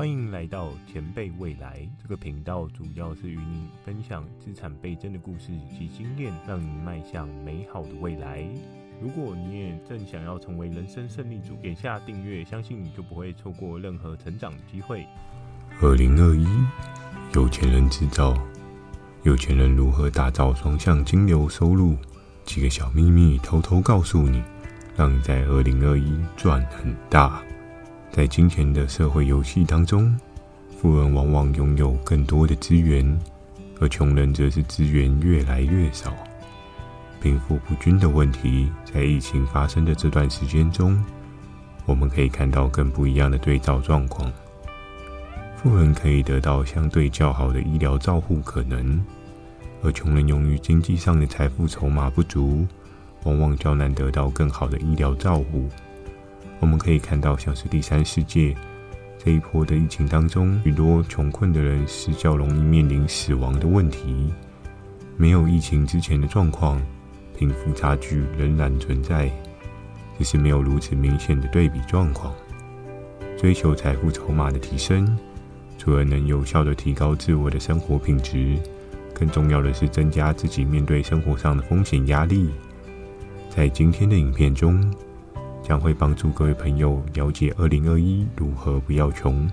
欢迎来到前辈未来这个频道，主要是与你分享资产倍增的故事及经验，让你迈向美好的未来。如果你也正想要成为人生胜利组，点下订阅，相信你就不会错过任何成长机会。二零二一，有钱人制造，有钱人如何打造双向金流收入？几个小秘密偷偷告诉你，让你在二零二一赚很大。在金钱的社会游戏当中，富人往往拥有更多的资源，而穷人则是资源越来越少。贫富不均的问题，在疫情发生的这段时间中，我们可以看到更不一样的对照状况。富人可以得到相对较好的医疗照护可能，而穷人由于经济上的财富筹码不足，往往较难得到更好的医疗照护。我们可以看到，像是第三世界这一波的疫情当中，许多穷困的人是较容易面临死亡的问题。没有疫情之前的状况。贫富差距仍然存在，只是没有如此明显的对比状况。追求财富筹码的提升，除了能有效的提高自我的生活品质，更重要的是增加自己面对生活上的风险压力。在今天的影片中，将会帮助各位朋友了解二零二一如何不要穷，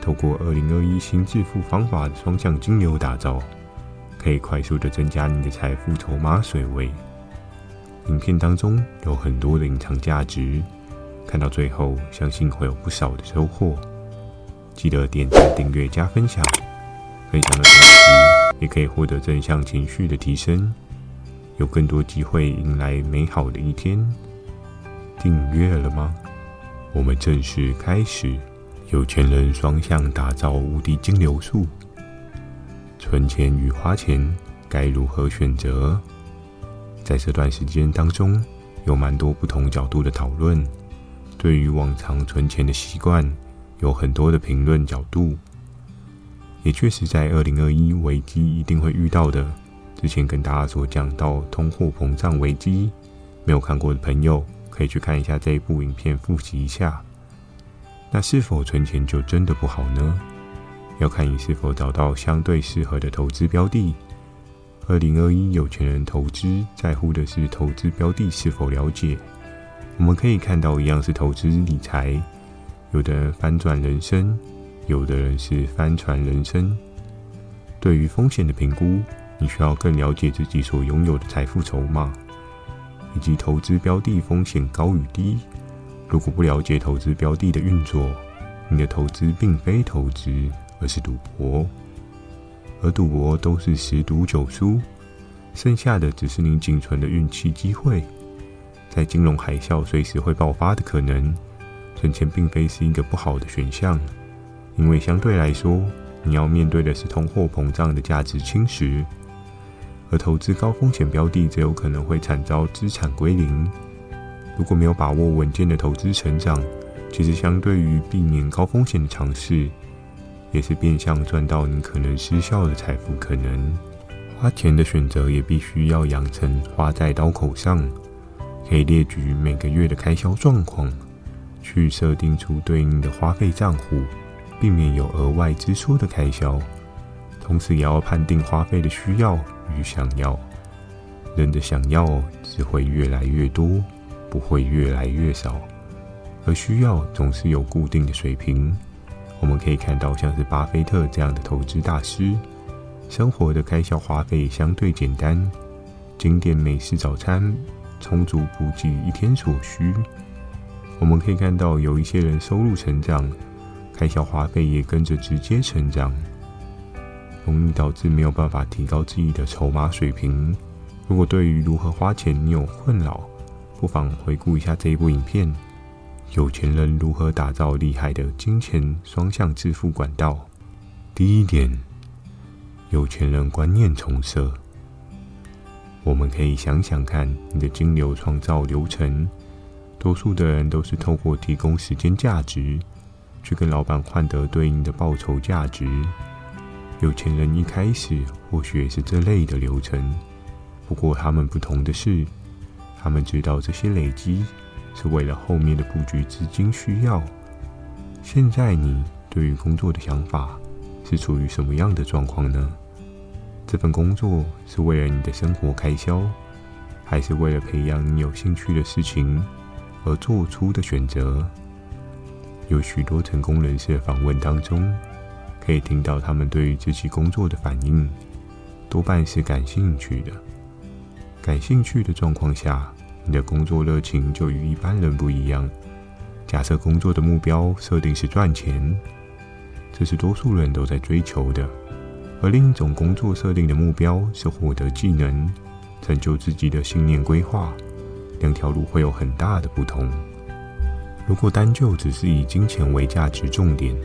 透过二零二一新致富方法双向金牛打造，可以快速的增加你的财富筹码水位。影片当中有很多的隐藏价值，看到最后，相信会有不少的收获。记得点赞、订阅、加分享，分享的同时也可以获得正向情绪的提升，有更多机会迎来美好的一天。订阅了吗？我们正式开始。有钱人双向打造无敌金流术，存钱与花钱该如何选择？在这段时间当中，有蛮多不同角度的讨论。对于往常存钱的习惯，有很多的评论角度。也确实，在二零二一危机一定会遇到的。之前跟大家所讲到通货膨胀危机，没有看过的朋友可以去看一下这一部影片，复习一下。那是否存钱就真的不好呢？要看你是否找到相对适合的投资标的。二零二一有钱人投资在乎的是投资标的是否了解。我们可以看到，一样是投资理财，有的人翻转人生，有的人是翻船人生。对于风险的评估，你需要更了解自己所拥有的财富筹码，以及投资标的风险高与低。如果不了解投资标的的运作，你的投资并非投资，而是赌博。而赌博都是十赌九输，剩下的只是你仅存的运气机会。在金融海啸随时会爆发的可能，存钱并非是一个不好的选项，因为相对来说，你要面对的是通货膨胀的价值侵蚀，而投资高风险标的则有可能会惨遭资产归零。如果没有把握稳健的投资成长，其实相对于避免高风险的尝试。也是变相赚到你可能失效的财富可能。花钱的选择也必须要养成花在刀口上，可以列举每个月的开销状况，去设定出对应的花费账户，避免有额外支出的开销。同时也要判定花费的需要与想要。人的想要只会越来越多，不会越来越少，而需要总是有固定的水平。我们可以看到，像是巴菲特这样的投资大师，生活的开销花费相对简单，经典美式早餐充足补给一天所需。我们可以看到，有一些人收入成长，开销花费也跟着直接成长，容易导致没有办法提高自己的筹码水平。如果对于如何花钱你有困扰，不妨回顾一下这一部影片。有钱人如何打造厉害的金钱双向致富管道？第一点，有钱人观念重设。我们可以想想看，你的金流创造流程，多数的人都是透过提供时间价值，去跟老板换得对应的报酬价值。有钱人一开始或许也是这类的流程，不过他们不同的是，他们知道这些累积。是为了后面的布局资金需要。现在你对于工作的想法是处于什么样的状况呢？这份工作是为了你的生活开销，还是为了培养你有兴趣的事情而做出的选择？有许多成功人士的访问当中，可以听到他们对于自己工作的反应，多半是感兴趣的。感兴趣的状况下，你的工作热情就与一般人不一样。假设工作的目标设定是赚钱，这是多数人都在追求的。而另一种工作设定的目标是获得技能，成就自己的信念规划，两条路会有很大的不同。如果单就只是以金钱为价值重点，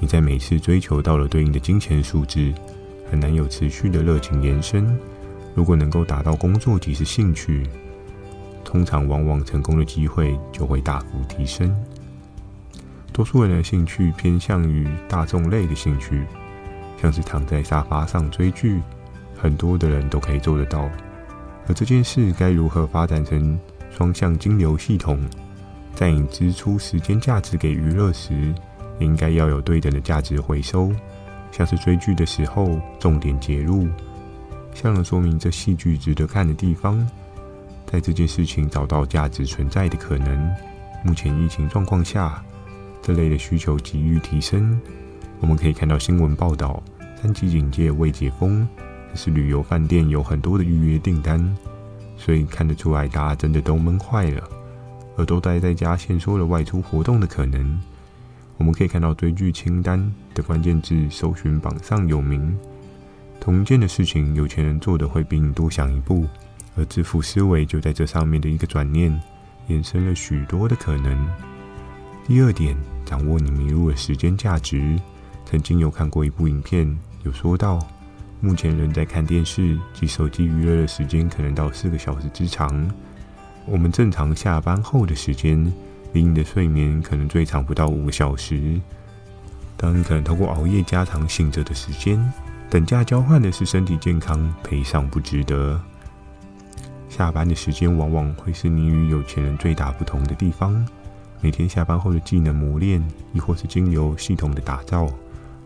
你在每次追求到了对应的金钱数字，很难有持续的热情延伸。如果能够达到工作即是兴趣，通常往往成功的机会就会大幅提升。多数人的兴趣偏向于大众类的兴趣。像是躺在沙发上追剧，很多的人都可以做得到。而这件事该如何发展成双向金流系统？在你支出时间价值给娱乐时，应该要有对等的价值回收。像是追剧的时候，重点介入，向人说明这戏剧值得看的地方，在这件事情找到价值存在的可能。目前疫情状况下，这类的需求急剧提升。我们可以看到新闻报道，三级警戒未解封，可是旅游饭店有很多的预约订单，所以看得出来大家真的都闷坏了，而都待在家，限缩了外出活动的可能。我们可以看到追剧清单的关键字搜寻榜上有名，同件的事情，有钱人做的会比你多想一步，而致富思维就在这上面的一个转念，衍生了许多的可能。第二点，掌握你迷路的时间价值。曾经有看过一部影片，有说到，目前人在看电视及手机娱乐的时间可能到四个小时之长。我们正常下班后的时间，比你的睡眠可能最长不到五个小时。当你可能通过熬夜加长醒着的时间，等价交换的是身体健康，赔上不值得。下班的时间往往会是你与有钱人最大不同的地方。每天下班后的技能磨练，亦或是经由系统的打造。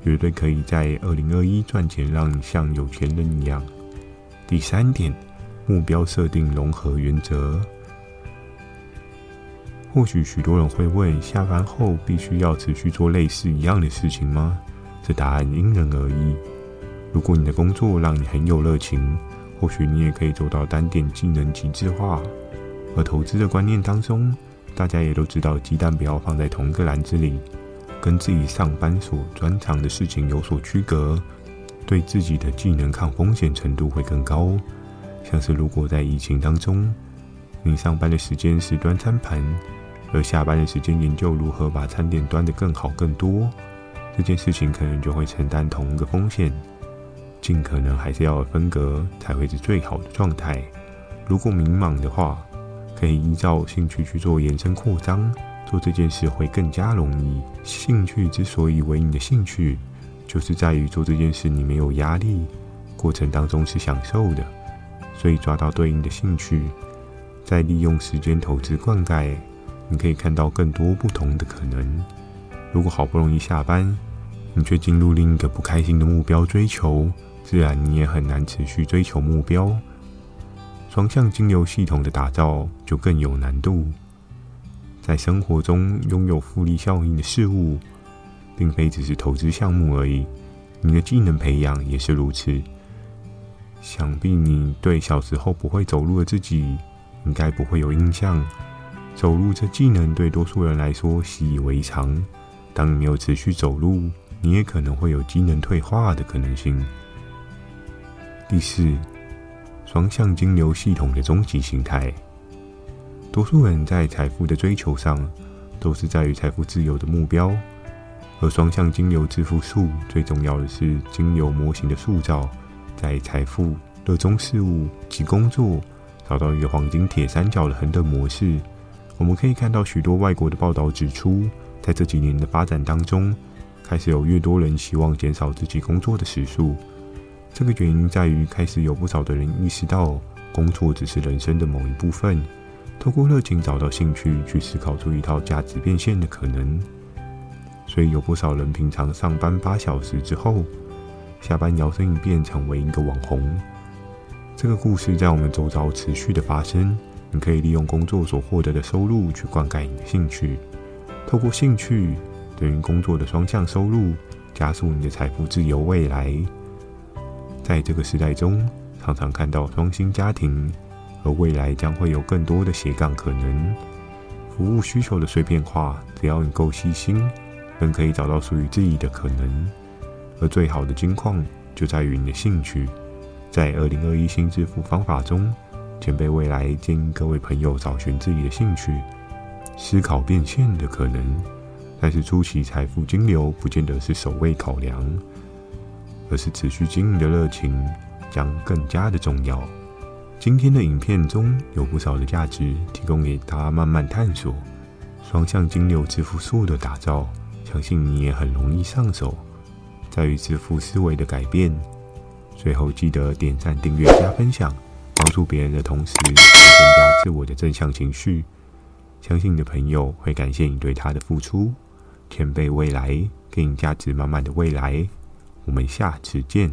绝对可以在二零二一赚钱，让你像有钱人一样。第三点，目标设定融合原则。或许许多人会问：下班后必须要持续做类似一样的事情吗？这答案因人而异。如果你的工作让你很有热情，或许你也可以做到单点技能极致化。而投资的观念当中，大家也都知道，鸡蛋不要放在同一个篮子里。跟自己上班所专长的事情有所区隔，对自己的技能抗风险程度会更高。像是如果在疫情当中，你上班的时间是端餐盘，而下班的时间研究如何把餐点端得更好更多，这件事情可能就会承担同一个风险。尽可能还是要有分隔，才会是最好的状态。如果迷茫的话，可以依照兴趣去做延伸扩张。做这件事会更加容易。兴趣之所以为你的兴趣，就是在于做这件事你没有压力，过程当中是享受的。所以抓到对应的兴趣，再利用时间投资灌溉，你可以看到更多不同的可能。如果好不容易下班，你却进入另一个不开心的目标追求，自然你也很难持续追求目标。双向经流系统的打造就更有难度。在生活中拥有复利效应的事物，并非只是投资项目而已。你的技能培养也是如此。想必你对小时候不会走路的自己，应该不会有印象。走路这技能对多数人来说习以为常。当你没有持续走路，你也可能会有机能退化的可能性。第四，双向金流系统的终极形态。多数人在财富的追求上，都是在于财富自由的目标。而双向金流致富术最重要的是金流模型的塑造，在财富、热衷事物及工作，找到一个黄金铁三角的恒等模式。我们可以看到许多外国的报道指出，在这几年的发展当中，开始有越多人希望减少自己工作的时数。这个原因在于，开始有不少的人意识到，工作只是人生的某一部分。透过热情找到兴趣，去思考出一套价值变现的可能。所以有不少人平常上班八小时之后，下班摇身一变成为一个网红。这个故事在我们周遭持续的发生。你可以利用工作所获得的收入去灌溉你的兴趣，透过兴趣等于工作的双向收入，加速你的财富自由未来。在这个时代中，常常看到双薪家庭，而未来将会有更多的斜杠可能。服务需求的碎片化，只要你够细心，仍可以找到属于自己的可能。而最好的金矿就在于你的兴趣。在二零二一新致富方法中。前辈未来建议各位朋友找寻自己的兴趣，思考变现的可能。但是初期财富金流不见得是首位考量，而是持续经营的热情将更加的重要。今天的影片中有不少的价值提供给大家慢慢探索，双向金流致富术的打造，相信你也很容易上手。在于致富思维的改变。最后记得点赞、订阅、加分享。帮助别人的同时，增加自我的正向情绪。相信你的朋友会感谢你对他的付出。前辈未来给你价值满满的未来，我们下次见。